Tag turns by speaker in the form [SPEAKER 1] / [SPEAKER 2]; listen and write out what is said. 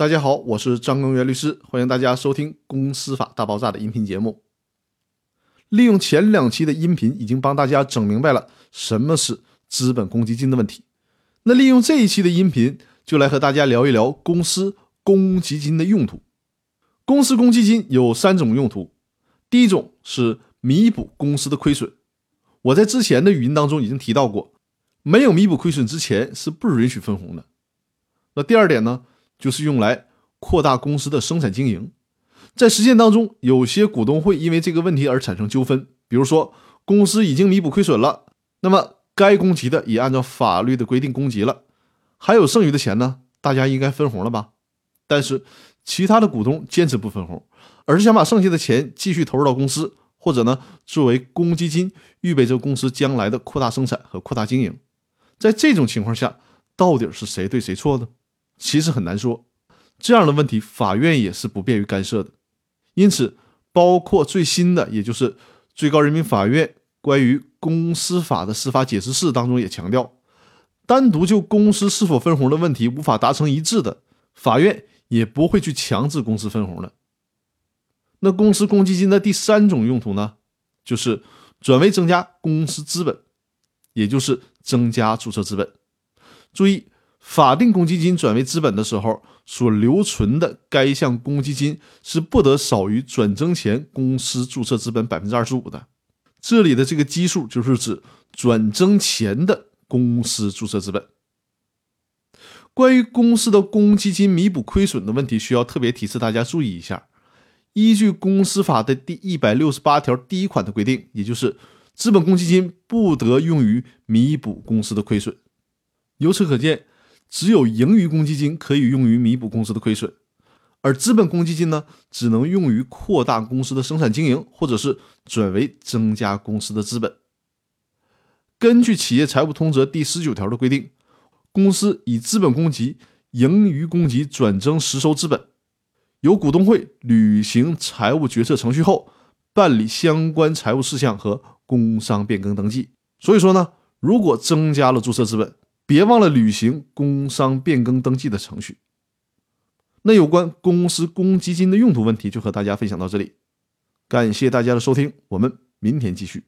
[SPEAKER 1] 大家好，我是张根源律师，欢迎大家收听《公司法大爆炸》的音频节目。利用前两期的音频，已经帮大家整明白了什么是资本公积金的问题。那利用这一期的音频，就来和大家聊一聊公司公积金的用途。公司公积金有三种用途，第一种是弥补公司的亏损。我在之前的语音当中已经提到过，没有弥补亏损之前是不允许分红的。那第二点呢？就是用来扩大公司的生产经营，在实践当中，有些股东会因为这个问题而产生纠纷。比如说，公司已经弥补亏损了，那么该供给的也按照法律的规定供给了，还有剩余的钱呢，大家应该分红了吧？但是其他的股东坚持不分红，而是想把剩下的钱继续投入到公司，或者呢作为公积金，预备着公司将来的扩大生产和扩大经营。在这种情况下，到底是谁对谁错呢？其实很难说，这样的问题法院也是不便于干涉的。因此，包括最新的，也就是最高人民法院关于公司法的司法解释四当中也强调，单独就公司是否分红的问题无法达成一致的，法院也不会去强制公司分红的。那公司公积金的第三种用途呢，就是转为增加公司资本，也就是增加注册资本。注意。法定公积金转为资本的时候，所留存的该项公积金是不得少于转增前公司注册资本百分之二十五的。这里的这个基数就是指转增前的公司注册资本。关于公司的公积金弥补亏损的问题，需要特别提示大家注意一下。依据公司法的第一百六十八条第一款的规定，也就是资本公积金不得用于弥补公司的亏损。由此可见。只有盈余公积金可以用于弥补公司的亏损，而资本公积金呢，只能用于扩大公司的生产经营，或者是转为增加公司的资本。根据企业财务通则第十九条的规定，公司以资本公积、盈余公积转增实收资本，由股东会履行财务决策程序后，办理相关财务事项和工商变更登记。所以说呢，如果增加了注册资本，别忘了履行工商变更登记的程序。那有关公司公积金的用途问题，就和大家分享到这里。感谢大家的收听，我们明天继续。